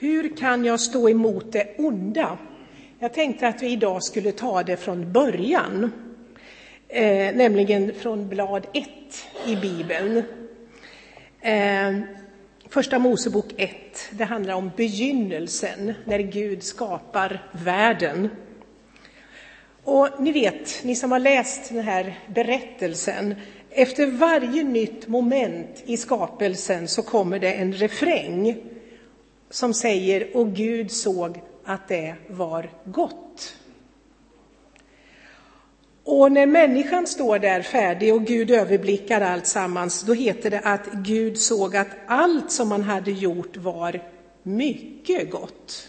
Hur kan jag stå emot det onda? Jag tänkte att vi idag skulle ta det från början, eh, nämligen från blad 1 i Bibeln. Eh, första Mosebok 1, det handlar om begynnelsen, när Gud skapar världen. Och ni vet, ni som har läst den här berättelsen, efter varje nytt moment i skapelsen så kommer det en refräng som säger och Gud såg att det var gott. Och när människan står där färdig och Gud överblickar allt sammans, då heter det att Gud såg att allt som man hade gjort var mycket gott.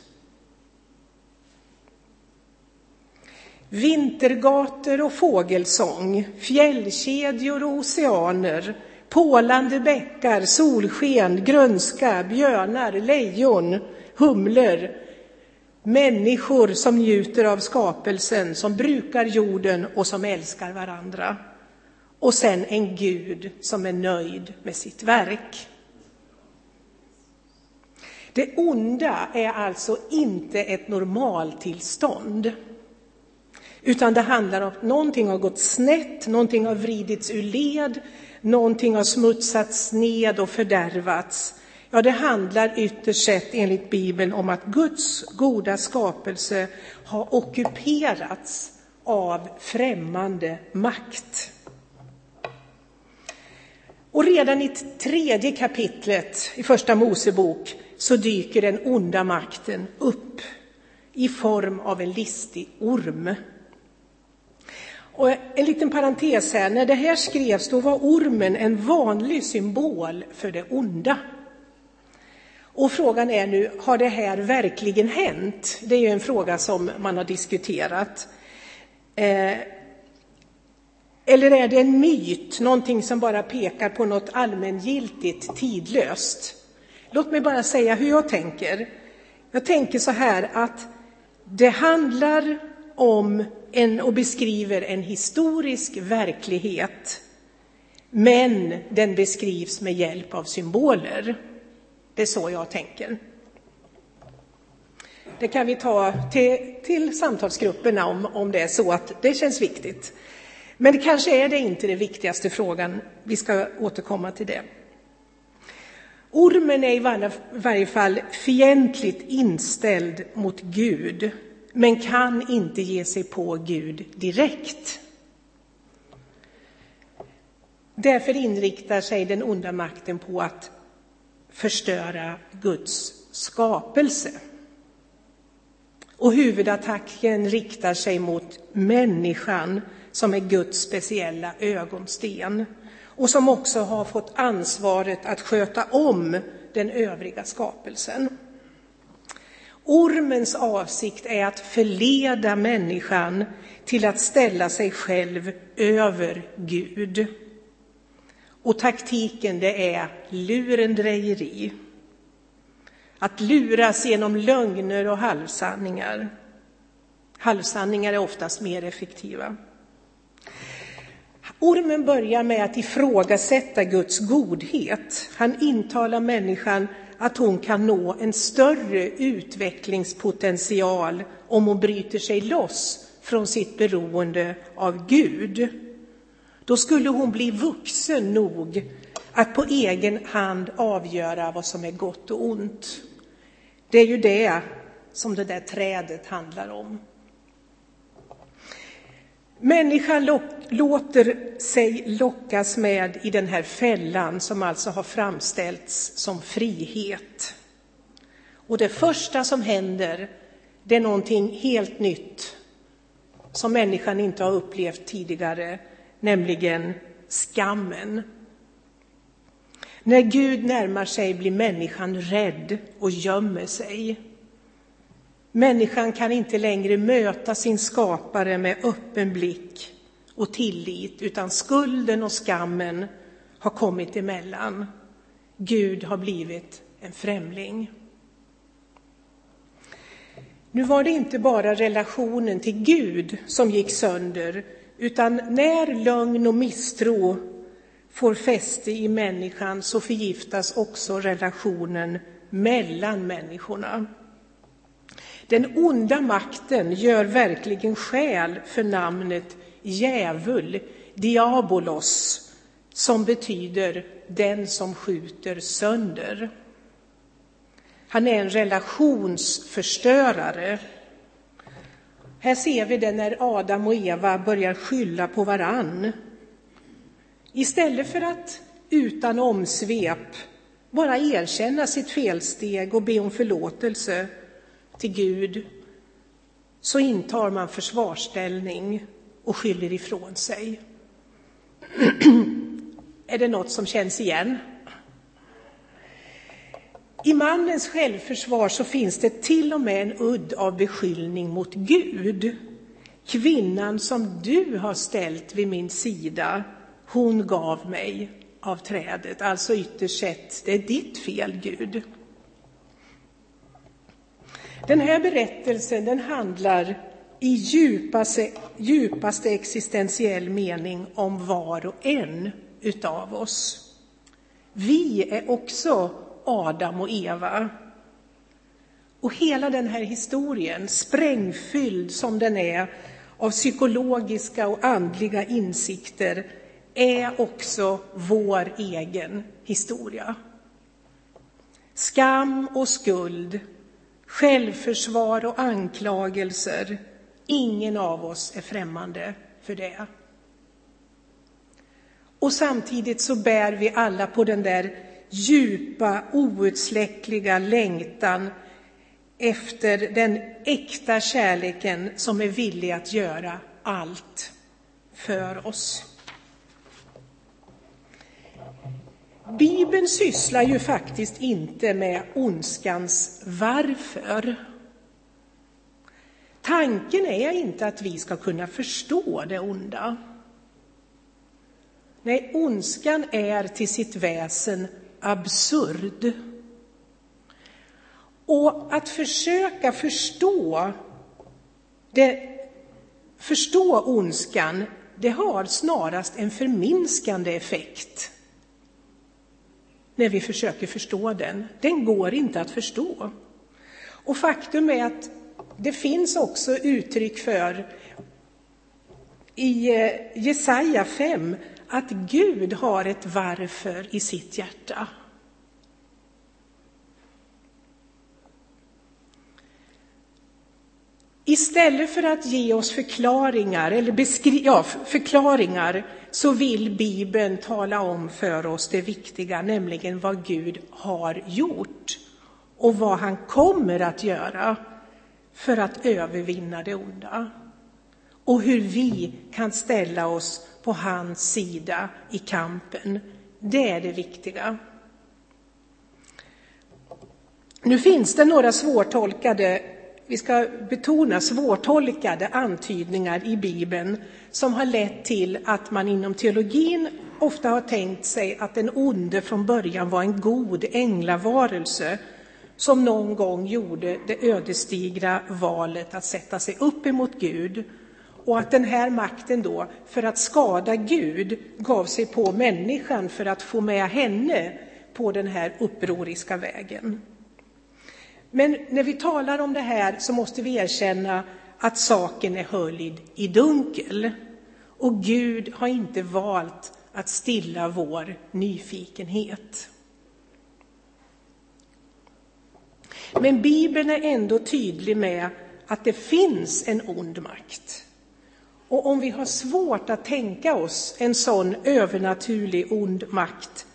Vintergator och fågelsång, fjällkedjor och oceaner, pålande bäckar, solsken, grönska, björnar, lejon, humlor, människor som njuter av skapelsen, som brukar jorden och som älskar varandra. Och sen en Gud som är nöjd med sitt verk. Det onda är alltså inte ett normaltillstånd. Utan det handlar om att någonting har gått snett, någonting har vridits ur led, någonting har smutsats ned och fördärvats. Ja, det handlar ytterst sett enligt Bibeln om att Guds goda skapelse har ockuperats av främmande makt. Och redan i tredje kapitlet i Första Mosebok så dyker den onda makten upp i form av en listig orm. Och en liten parentes här, när det här skrevs då var ormen en vanlig symbol för det onda. Och frågan är nu, har det här verkligen hänt? Det är ju en fråga som man har diskuterat. Eh, eller är det en myt, någonting som bara pekar på något allmängiltigt, tidlöst? Låt mig bara säga hur jag tänker. Jag tänker så här att det handlar om en, och beskriver en historisk verklighet, men den beskrivs med hjälp av symboler. Det är så jag tänker. Det kan vi ta till, till samtalsgrupperna om, om det är så att det känns viktigt. Men det kanske är det inte den viktigaste frågan. Vi ska återkomma till det. Ormen är i varje fall fientligt inställd mot Gud men kan inte ge sig på Gud direkt. Därför inriktar sig den onda makten på att förstöra Guds skapelse. Och huvudattacken riktar sig mot människan som är Guds speciella ögonsten och som också har fått ansvaret att sköta om den övriga skapelsen. Ormens avsikt är att förleda människan till att ställa sig själv över Gud. Och taktiken det är lurendrejeri. Att luras genom lögner och halvsanningar. Halvsanningar är oftast mer effektiva. Ormen börjar med att ifrågasätta Guds godhet. Han intalar människan att hon kan nå en större utvecklingspotential om hon bryter sig loss från sitt beroende av Gud. Då skulle hon bli vuxen nog att på egen hand avgöra vad som är gott och ont. Det är ju det som det där trädet handlar om. Människan låter sig lockas med i den här fällan som alltså har framställts som frihet. Och det första som händer, det är någonting helt nytt som människan inte har upplevt tidigare, nämligen skammen. När Gud närmar sig blir människan rädd och gömmer sig. Människan kan inte längre möta sin skapare med öppen blick och tillit, utan skulden och skammen har kommit emellan. Gud har blivit en främling. Nu var det inte bara relationen till Gud som gick sönder, utan när lögn och misstro får fäste i människan så förgiftas också relationen mellan människorna. Den onda makten gör verkligen skäl för namnet djävul, diabolos, som betyder den som skjuter sönder. Han är en relationsförstörare. Här ser vi det när Adam och Eva börjar skylla på varann. Istället för att utan omsvep bara erkänna sitt felsteg och be om förlåtelse till Gud så intar man försvarsställning och skyller ifrån sig. är det något som känns igen? I mannens självförsvar så finns det till och med en udd av beskyllning mot Gud. Kvinnan som du har ställt vid min sida, hon gav mig av trädet. Alltså ytterst sett, det är ditt fel Gud. Den här berättelsen den handlar i djupaste, djupaste existentiell mening om var och en utav oss. Vi är också Adam och Eva. Och hela den här historien, sprängfylld som den är av psykologiska och andliga insikter, är också vår egen historia. Skam och skuld, självförsvar och anklagelser, ingen av oss är främmande för det. Och samtidigt så bär vi alla på den där djupa, outsläckliga längtan efter den äkta kärleken som är villig att göra allt för oss. Bibeln sysslar ju faktiskt inte med ondskans varför. Tanken är inte att vi ska kunna förstå det onda. Nej, ondskan är till sitt väsen absurd. Och att försöka förstå, det, förstå ondskan, det har snarast en förminskande effekt när vi försöker förstå den. Den går inte att förstå. Och faktum är att det finns också uttryck för i eh, Jesaja 5 att Gud har ett varför i sitt hjärta. Istället för att ge oss förklaringar, eller beskri- ja, förklaringar så vill Bibeln tala om för oss det viktiga, nämligen vad Gud har gjort och vad han kommer att göra för att övervinna det onda. Och hur vi kan ställa oss på hans sida i kampen. Det är det viktiga. Nu finns det några svårtolkade, vi ska betona svårtolkade antydningar i Bibeln som har lett till att man inom teologin ofta har tänkt sig att den onde från början var en god änglavarelse som någon gång gjorde det ödesdigra valet att sätta sig upp emot Gud och att den här makten då, för att skada Gud, gav sig på människan för att få med henne på den här upproriska vägen. Men när vi talar om det här så måste vi erkänna att saken är höljd i dunkel. Och Gud har inte valt att stilla vår nyfikenhet. Men Bibeln är ändå tydlig med att det finns en ond makt. Och om vi har svårt att tänka oss en sån övernaturlig ond makt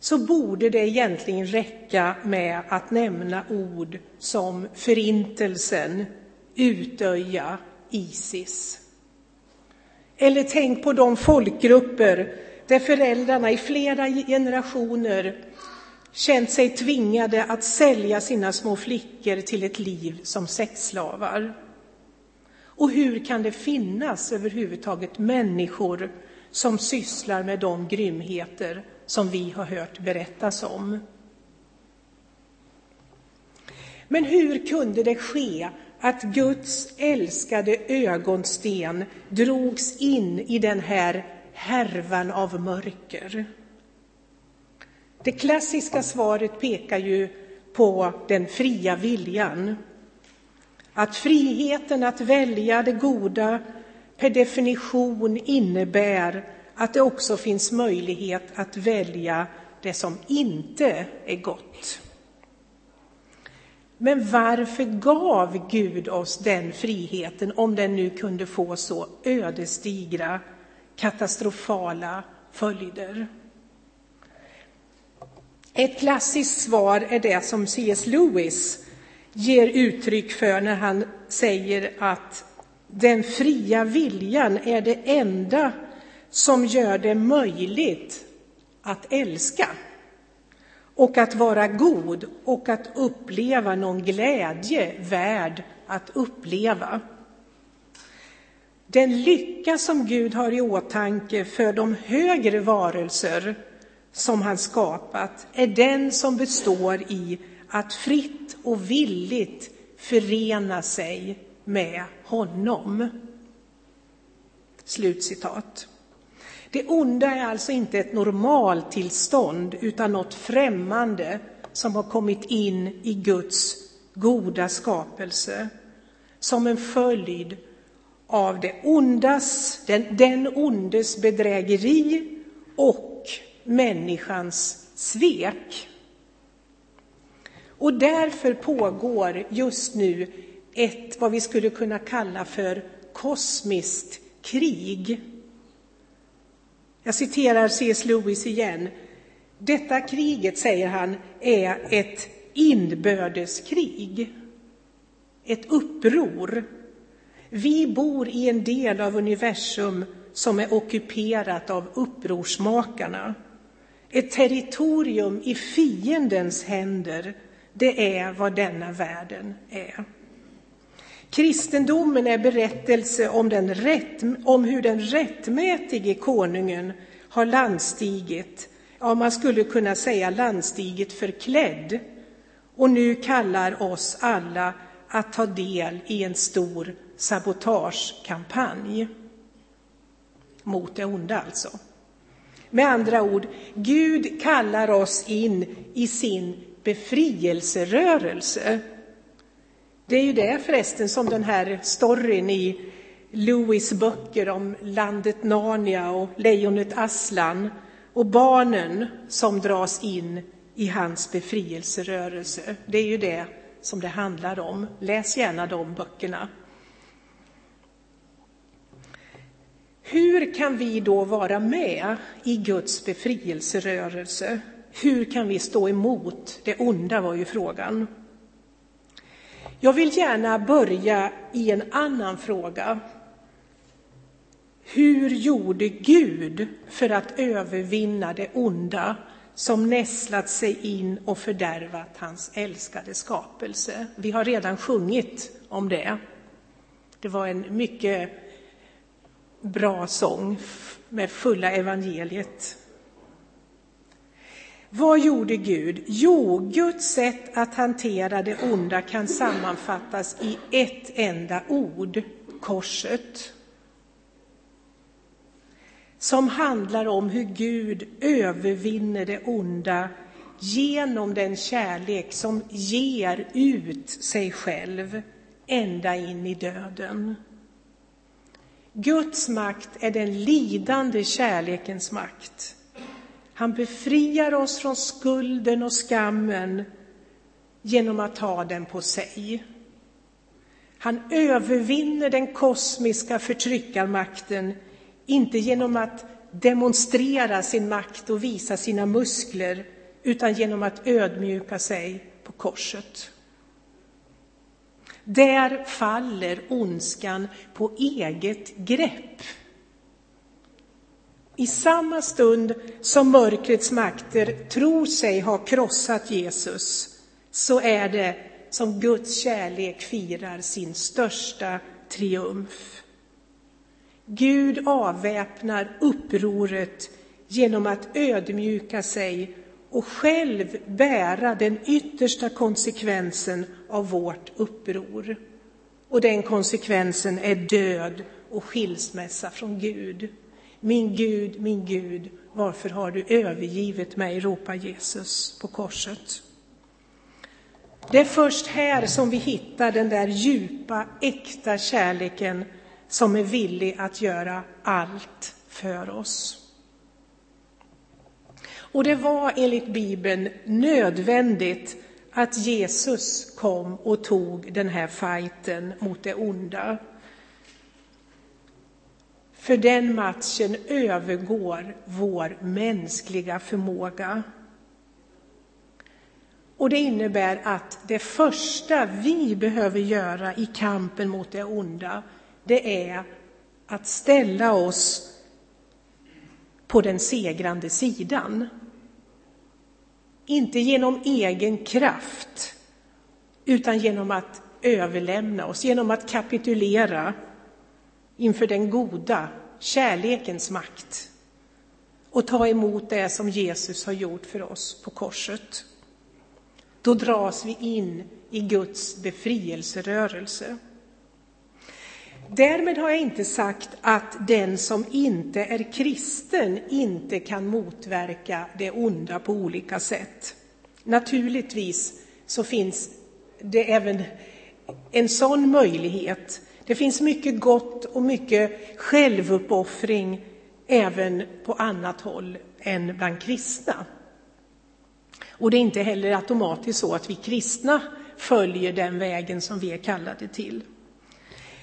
så borde det egentligen räcka med att nämna ord som Förintelsen, Utöja, Isis. Eller tänk på de folkgrupper där föräldrarna i flera generationer känt sig tvingade att sälja sina små flickor till ett liv som sexslavar. Och hur kan det finnas överhuvudtaget människor som sysslar med de grymheter som vi har hört berättas om? Men hur kunde det ske att Guds älskade ögonsten drogs in i den här härvan av mörker? Det klassiska svaret pekar ju på den fria viljan. Att friheten att välja det goda per definition innebär att det också finns möjlighet att välja det som inte är gott. Men varför gav Gud oss den friheten om den nu kunde få så ödesdigra, katastrofala följder? Ett klassiskt svar är det som C.S. Lewis ger uttryck för när han säger att den fria viljan är det enda som gör det möjligt att älska och att vara god och att uppleva någon glädje värd att uppleva. Den lycka som Gud har i åtanke för de högre varelser som han skapat är den som består i att fritt och villigt förena sig med honom. Slutcitat. Det onda är alltså inte ett normaltillstånd utan något främmande som har kommit in i Guds goda skapelse som en följd av det ondas, den, den ondes bedrägeri och människans svek. Och därför pågår just nu ett, vad vi skulle kunna kalla för kosmiskt krig. Jag citerar C.S. Lewis igen. Detta kriget, säger han, är ett inbördeskrig. Ett uppror. Vi bor i en del av universum som är ockuperat av upprorsmakarna. Ett territorium i fiendens händer, det är vad denna världen är. Kristendomen är berättelse om, den rätt, om hur den rättmätige konungen har landstigit, ja man skulle kunna säga landstigit förklädd, och nu kallar oss alla att ta del i en stor sabotagekampanj. Mot det onda alltså. Med andra ord, Gud kallar oss in i sin befrielserörelse. Det är ju det förresten som den här storyn i Lewis böcker om landet Narnia och lejonet Aslan och barnen som dras in i hans befrielserörelse. Det är ju det som det handlar om. Läs gärna de böckerna. Hur kan vi då vara med i Guds befrielserörelse? Hur kan vi stå emot det onda var ju frågan. Jag vill gärna börja i en annan fråga. Hur gjorde Gud för att övervinna det onda som nästlat sig in och fördärvat hans älskade skapelse? Vi har redan sjungit om det. Det var en mycket bra sång med fulla evangeliet. Vad gjorde Gud? Jo, Guds sätt att hantera det onda kan sammanfattas i ett enda ord, korset. Som handlar om hur Gud övervinner det onda genom den kärlek som ger ut sig själv ända in i döden. Guds makt är den lidande kärlekens makt. Han befriar oss från skulden och skammen genom att ta den på sig. Han övervinner den kosmiska förtryckarmakten, inte genom att demonstrera sin makt och visa sina muskler, utan genom att ödmjuka sig på korset. Där faller ondskan på eget grepp. I samma stund som mörkrets makter tror sig ha krossat Jesus så är det som Guds kärlek firar sin största triumf. Gud avväpnar upproret genom att ödmjuka sig och själv bära den yttersta konsekvensen av vårt uppror. Och den konsekvensen är död och skilsmässa från Gud. Min Gud, min Gud, varför har du övergivit mig? ropar Jesus på korset. Det är först här som vi hittar den där djupa, äkta kärleken som är villig att göra allt för oss. Och det var enligt Bibeln nödvändigt att Jesus kom och tog den här fighten mot det onda. För den matchen övergår vår mänskliga förmåga. Och det innebär att det första vi behöver göra i kampen mot det onda, det är att ställa oss på den segrande sidan. Inte genom egen kraft, utan genom att överlämna oss, genom att kapitulera inför den goda kärlekens makt och ta emot det som Jesus har gjort för oss på korset. Då dras vi in i Guds befrielserörelse. Därmed har jag inte sagt att den som inte är kristen inte kan motverka det onda på olika sätt. Naturligtvis så finns det även en sån möjlighet. Det finns mycket gott och mycket självuppoffring även på annat håll än bland kristna. Och det är inte heller automatiskt så att vi kristna följer den vägen som vi är kallade till.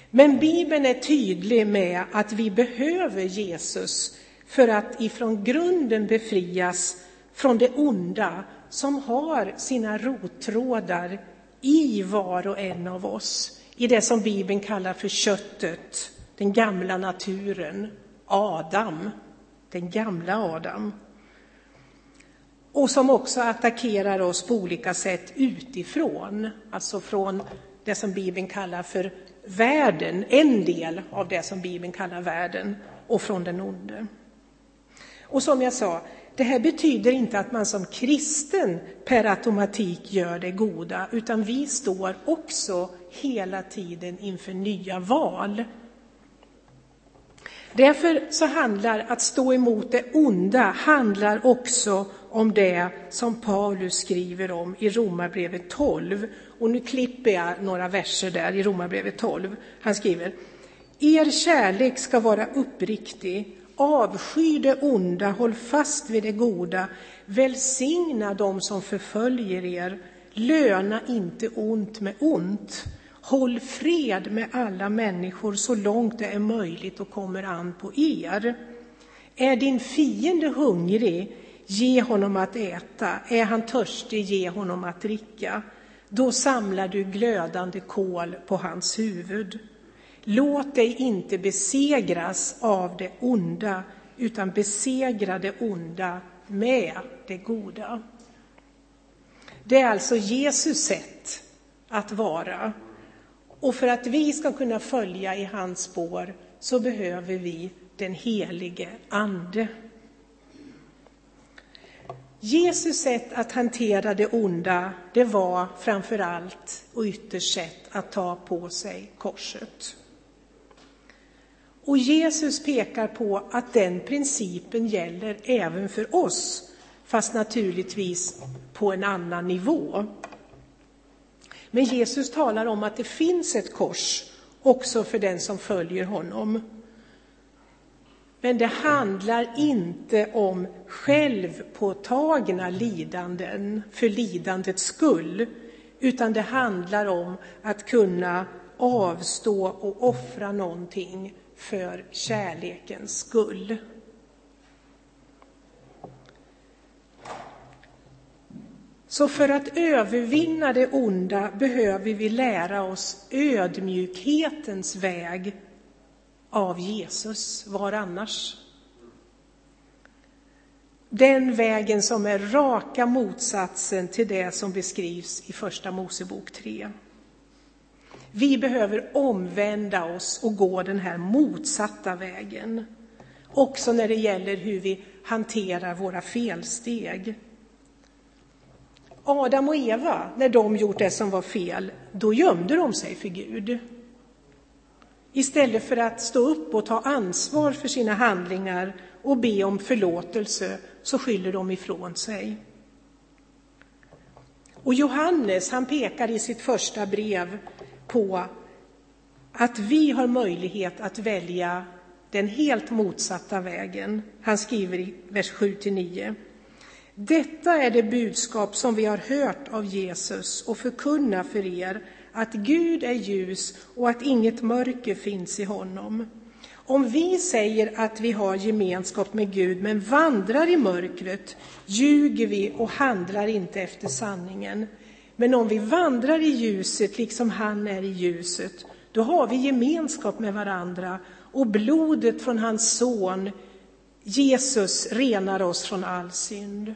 Men Bibeln är tydlig med att vi behöver Jesus för att ifrån grunden befrias från det onda som har sina rottrådar i var och en av oss, i det som Bibeln kallar för köttet, den gamla naturen, Adam, den gamla Adam. Och som också attackerar oss på olika sätt utifrån, alltså från det som Bibeln kallar för världen, en del av det som Bibeln kallar världen, och från den onde. Och som jag sa, det här betyder inte att man som kristen per automatik gör det goda, utan vi står också hela tiden inför nya val. Därför så handlar att stå emot det onda handlar också om det som Paulus skriver om i Romarbrevet 12. Och nu klipper jag några verser där i Romarbrevet 12. Han skriver Er kärlek ska vara uppriktig, avsky det onda, håll fast vid det goda, välsigna dem som förföljer er, löna inte ont med ont. Håll fred med alla människor så långt det är möjligt och kommer an på er. Är din fiende hungrig, Ge honom att äta. Är han törstig, ge honom att dricka. Då samlar du glödande kol på hans huvud. Låt dig inte besegras av det onda, utan besegra det onda med det goda. Det är alltså Jesus sätt att vara. Och för att vi ska kunna följa i hans spår så behöver vi den helige Ande. Jesus sätt att hantera det onda, det var framför allt och ytterst sett att ta på sig korset. Och Jesus pekar på att den principen gäller även för oss, fast naturligtvis på en annan nivå. Men Jesus talar om att det finns ett kors också för den som följer honom. Men det handlar inte om självpåtagna lidanden för lidandets skull, utan det handlar om att kunna avstå och offra någonting för kärlekens skull. Så för att övervinna det onda behöver vi lära oss ödmjukhetens väg av Jesus, var annars? Den vägen som är raka motsatsen till det som beskrivs i Första Mosebok 3. Vi behöver omvända oss och gå den här motsatta vägen. Också när det gäller hur vi hanterar våra felsteg. Adam och Eva, när de gjort det som var fel, då gömde de sig för Gud. Istället för att stå upp och ta ansvar för sina handlingar och be om förlåtelse så skyller de ifrån sig. Och Johannes, han pekar i sitt första brev på att vi har möjlighet att välja den helt motsatta vägen. Han skriver i vers 7-9. Detta är det budskap som vi har hört av Jesus och förkunna för er, att Gud är ljus och att inget mörker finns i honom. Om vi säger att vi har gemenskap med Gud men vandrar i mörkret ljuger vi och handlar inte efter sanningen. Men om vi vandrar i ljuset liksom han är i ljuset, då har vi gemenskap med varandra och blodet från hans son Jesus renar oss från all synd.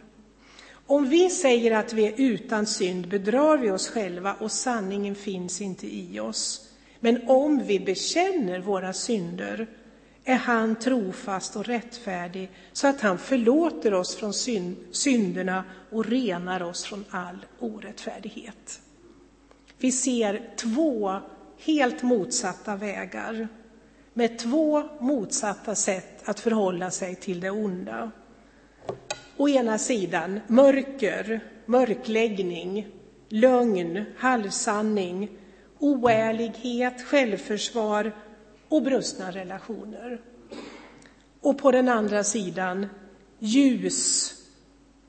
Om vi säger att vi är utan synd bedrar vi oss själva och sanningen finns inte i oss. Men om vi bekänner våra synder är han trofast och rättfärdig så att han förlåter oss från synderna och renar oss från all orättfärdighet. Vi ser två helt motsatta vägar med två motsatta sätt att förhålla sig till det onda. Å ena sidan mörker, mörkläggning, lögn, halvsanning, oärlighet, självförsvar och brustna relationer. Och på den andra sidan ljus,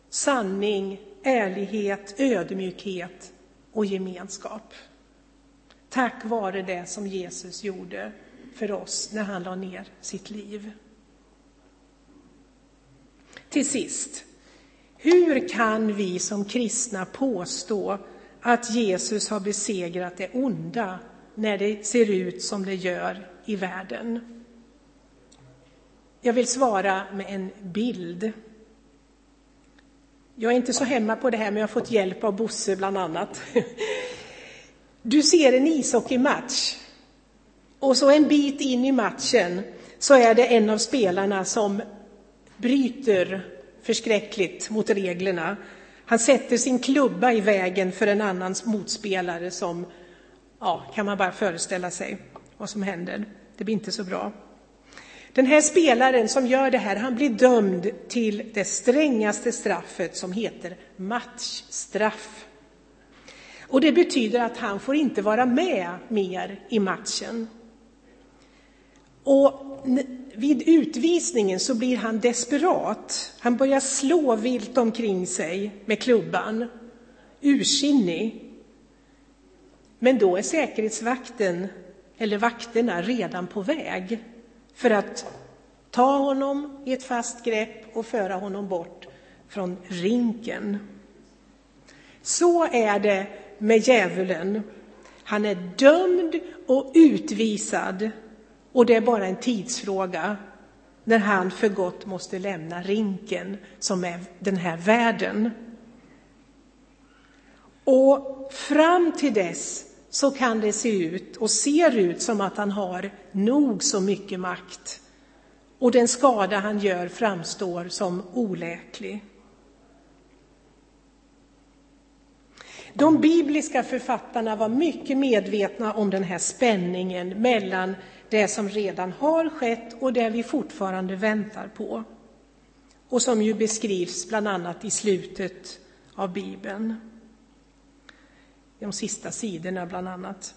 sanning, ärlighet, ödmjukhet och gemenskap. Tack vare det som Jesus gjorde för oss när han la ner sitt liv. Till sist, hur kan vi som kristna påstå att Jesus har besegrat det onda när det ser ut som det gör i världen? Jag vill svara med en bild. Jag är inte så hemma på det här, men jag har fått hjälp av Bosse bland annat. Du ser en ishockeymatch och så en bit in i matchen så är det en av spelarna som bryter förskräckligt mot reglerna. Han sätter sin klubba i vägen för en annan motspelare som, ja, kan man bara föreställa sig vad som händer. Det blir inte så bra. Den här spelaren som gör det här, han blir dömd till det strängaste straffet som heter matchstraff. Och det betyder att han får inte vara med mer i matchen. Och vid utvisningen så blir han desperat. Han börjar slå vilt omkring sig med klubban, ursinnig. Men då är säkerhetsvakten, eller vakterna, redan på väg för att ta honom i ett fast grepp och föra honom bort från rinken. Så är det med djävulen. Han är dömd och utvisad och det är bara en tidsfråga när han för gott måste lämna rinken som är den här världen. Och fram till dess så kan det se ut och ser ut som att han har nog så mycket makt. Och den skada han gör framstår som oläklig. De bibliska författarna var mycket medvetna om den här spänningen mellan det som redan har skett och det vi fortfarande väntar på. Och som ju beskrivs bland annat i slutet av Bibeln. De sista sidorna bland annat.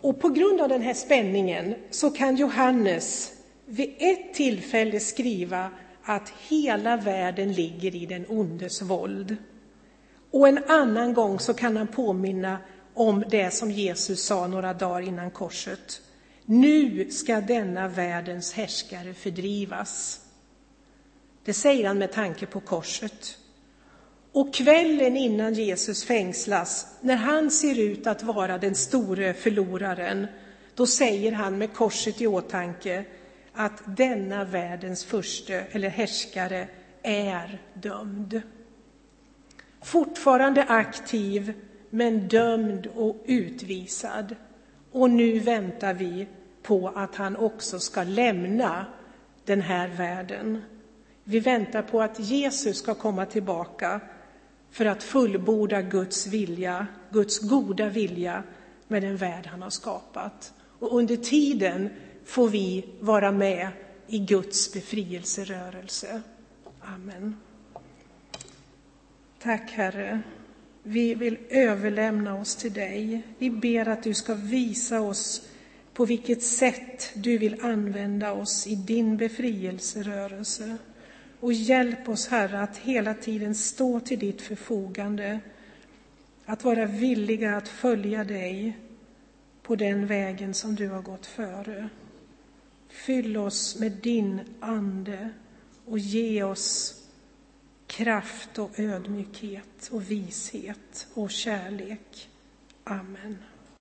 Och på grund av den här spänningen så kan Johannes vid ett tillfälle skriva att hela världen ligger i den ondes våld. Och en annan gång så kan han påminna om det som Jesus sa några dagar innan korset. Nu ska denna världens härskare fördrivas. Det säger han med tanke på korset. Och kvällen innan Jesus fängslas, när han ser ut att vara den store förloraren, då säger han med korset i åtanke att denna världens förste eller härskare är dömd. Fortfarande aktiv, men dömd och utvisad. Och nu väntar vi på att han också ska lämna den här världen. Vi väntar på att Jesus ska komma tillbaka för att fullborda Guds vilja, Guds goda vilja med den värld han har skapat. Och under tiden får vi vara med i Guds befrielserörelse. Amen. Tack Herre. Vi vill överlämna oss till dig. Vi ber att du ska visa oss på vilket sätt du vill använda oss i din befrielserörelse. Och hjälp oss, Herre, att hela tiden stå till ditt förfogande, att vara villiga att följa dig på den vägen som du har gått före. Fyll oss med din Ande och ge oss kraft och ödmjukhet och vishet och kärlek. Amen.